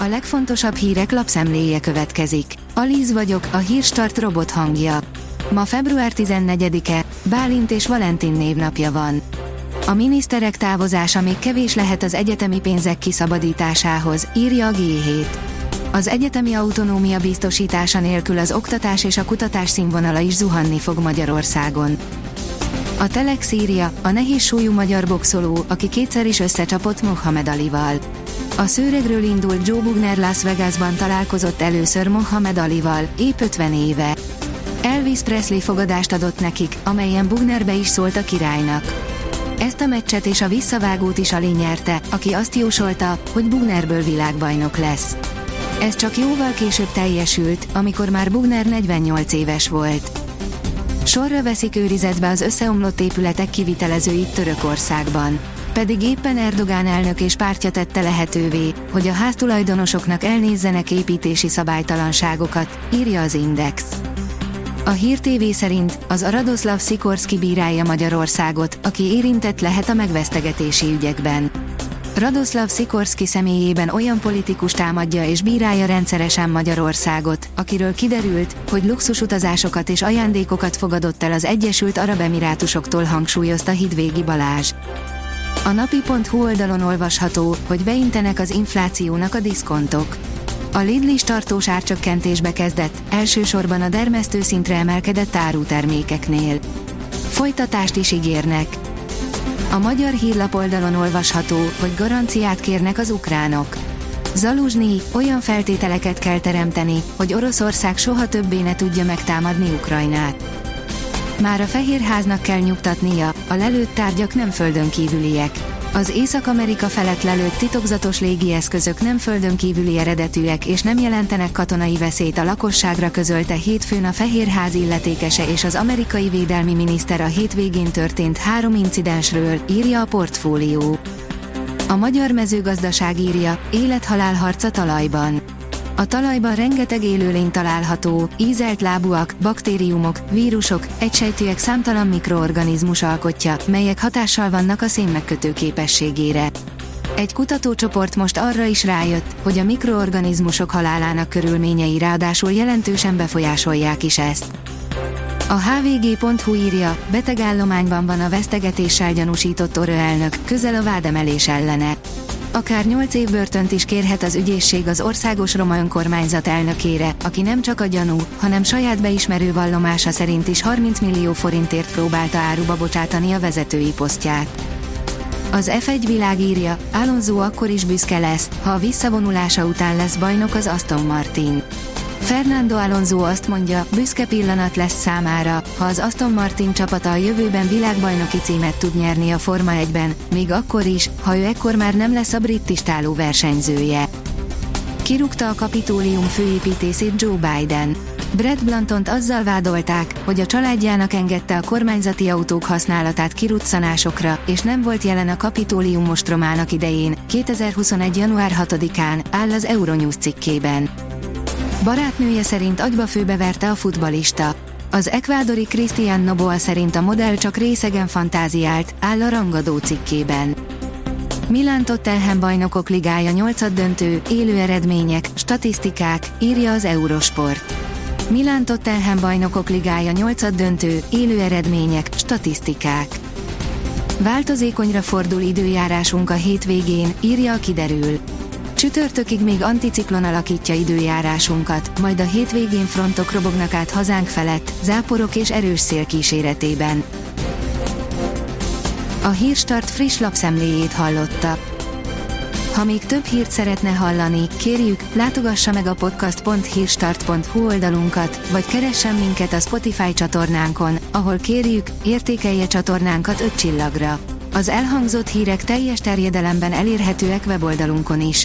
A legfontosabb hírek lapszemléje következik. Alíz vagyok, a hírstart robot hangja. Ma február 14-e, Bálint és Valentin névnapja van. A miniszterek távozása még kevés lehet az egyetemi pénzek kiszabadításához, írja a G7. Az egyetemi autonómia biztosítása nélkül az oktatás és a kutatás színvonala is zuhanni fog Magyarországon. A Telex írja, a nehéz súlyú magyar boxoló, aki kétszer is összecsapott Mohamed Alival. A szőregről indult Joe Bugner Las Vegasban találkozott először Mohamed Alival, épp 50 éve. Elvis Presley fogadást adott nekik, amelyen Bugner be is szólt a királynak. Ezt a meccset és a visszavágót is Ali nyerte, aki azt jósolta, hogy Bugnerből világbajnok lesz. Ez csak jóval később teljesült, amikor már Bugner 48 éves volt. Sorra veszik őrizetbe az összeomlott épületek kivitelezőit Törökországban. Pedig éppen Erdogán elnök és pártja tette lehetővé, hogy a háztulajdonosoknak elnézzenek építési szabálytalanságokat, írja az Index. A Hír TV szerint az a Radoszlav Szikorszki bírálja Magyarországot, aki érintett lehet a megvesztegetési ügyekben. Radoszlav Szikorszki személyében olyan politikus támadja és bírálja rendszeresen Magyarországot, akiről kiderült, hogy luxusutazásokat és ajándékokat fogadott el az Egyesült Arab Emirátusoktól hangsúlyozta Hidvégi Balázs. A napi.hu oldalon olvasható, hogy beintenek az inflációnak a diszkontok. A Lidl is tartós árcsökkentésbe kezdett, elsősorban a dermesztő szintre emelkedett árutermékeknél. Folytatást is ígérnek. A magyar hírlap oldalon olvasható, hogy garanciát kérnek az ukránok. Zaluzsnyi, olyan feltételeket kell teremteni, hogy Oroszország soha többé ne tudja megtámadni Ukrajnát. Már a Fehérháznak kell nyugtatnia, a lelőtt tárgyak nem földön kívüliek. Az Észak-Amerika felett lelőtt titokzatos légieszközök nem földön kívüli eredetűek és nem jelentenek katonai veszélyt a lakosságra közölte hétfőn a Fehérház illetékese és az amerikai védelmi miniszter a hétvégén történt három incidensről, írja a portfólió. A magyar mezőgazdaság írja, élethalál harca talajban. A talajban rengeteg élőlény található, ízelt lábúak, baktériumok, vírusok, egysejtőek számtalan mikroorganizmus alkotja, melyek hatással vannak a szénmegkötő képességére. Egy kutatócsoport most arra is rájött, hogy a mikroorganizmusok halálának körülményei ráadásul jelentősen befolyásolják is ezt. A hvg.hu írja, betegállományban van a vesztegetéssel gyanúsított orő elnök, közel a vádemelés ellene akár 8 év börtönt is kérhet az ügyészség az országos roma önkormányzat elnökére, aki nem csak a gyanú, hanem saját beismerő vallomása szerint is 30 millió forintért próbálta áruba bocsátani a vezetői posztját. Az F1 világ írja, Alonso akkor is büszke lesz, ha a visszavonulása után lesz bajnok az Aston Martin. Fernando Alonso azt mondja, büszke pillanat lesz számára, ha az Aston Martin csapata a jövőben világbajnoki címet tud nyerni a Forma 1-ben, még akkor is, ha ő ekkor már nem lesz a brit tistáló versenyzője. Kirúgta a kapitólium főépítészét Joe Biden. Brad Blantont azzal vádolták, hogy a családjának engedte a kormányzati autók használatát kiruccanásokra, és nem volt jelen a kapitólium mostromának idején, 2021. január 6-án, áll az Euronews cikkében. Barátnője szerint agyba főbeverte a futbalista. Az ekvádori Cristian Noboa szerint a modell csak részegen fantáziált, áll a rangadó cikkében. Milán Tottenham bajnokok ligája 8 döntő, élő eredmények, statisztikák, írja az Eurosport. Milán Tottenham bajnokok ligája 8 döntő, élő eredmények, statisztikák. Változékonyra fordul időjárásunk a hétvégén, írja a kiderül. Csütörtökig még anticiklon alakítja időjárásunkat, majd a hétvégén frontok robognak át hazánk felett, záporok és erős szél kíséretében. A Hírstart friss lapszemléjét hallotta. Ha még több hírt szeretne hallani, kérjük, látogassa meg a podcast.hírstart.hu oldalunkat, vagy keressen minket a Spotify csatornánkon, ahol kérjük, értékelje csatornánkat 5 csillagra. Az elhangzott hírek teljes terjedelemben elérhetőek weboldalunkon is.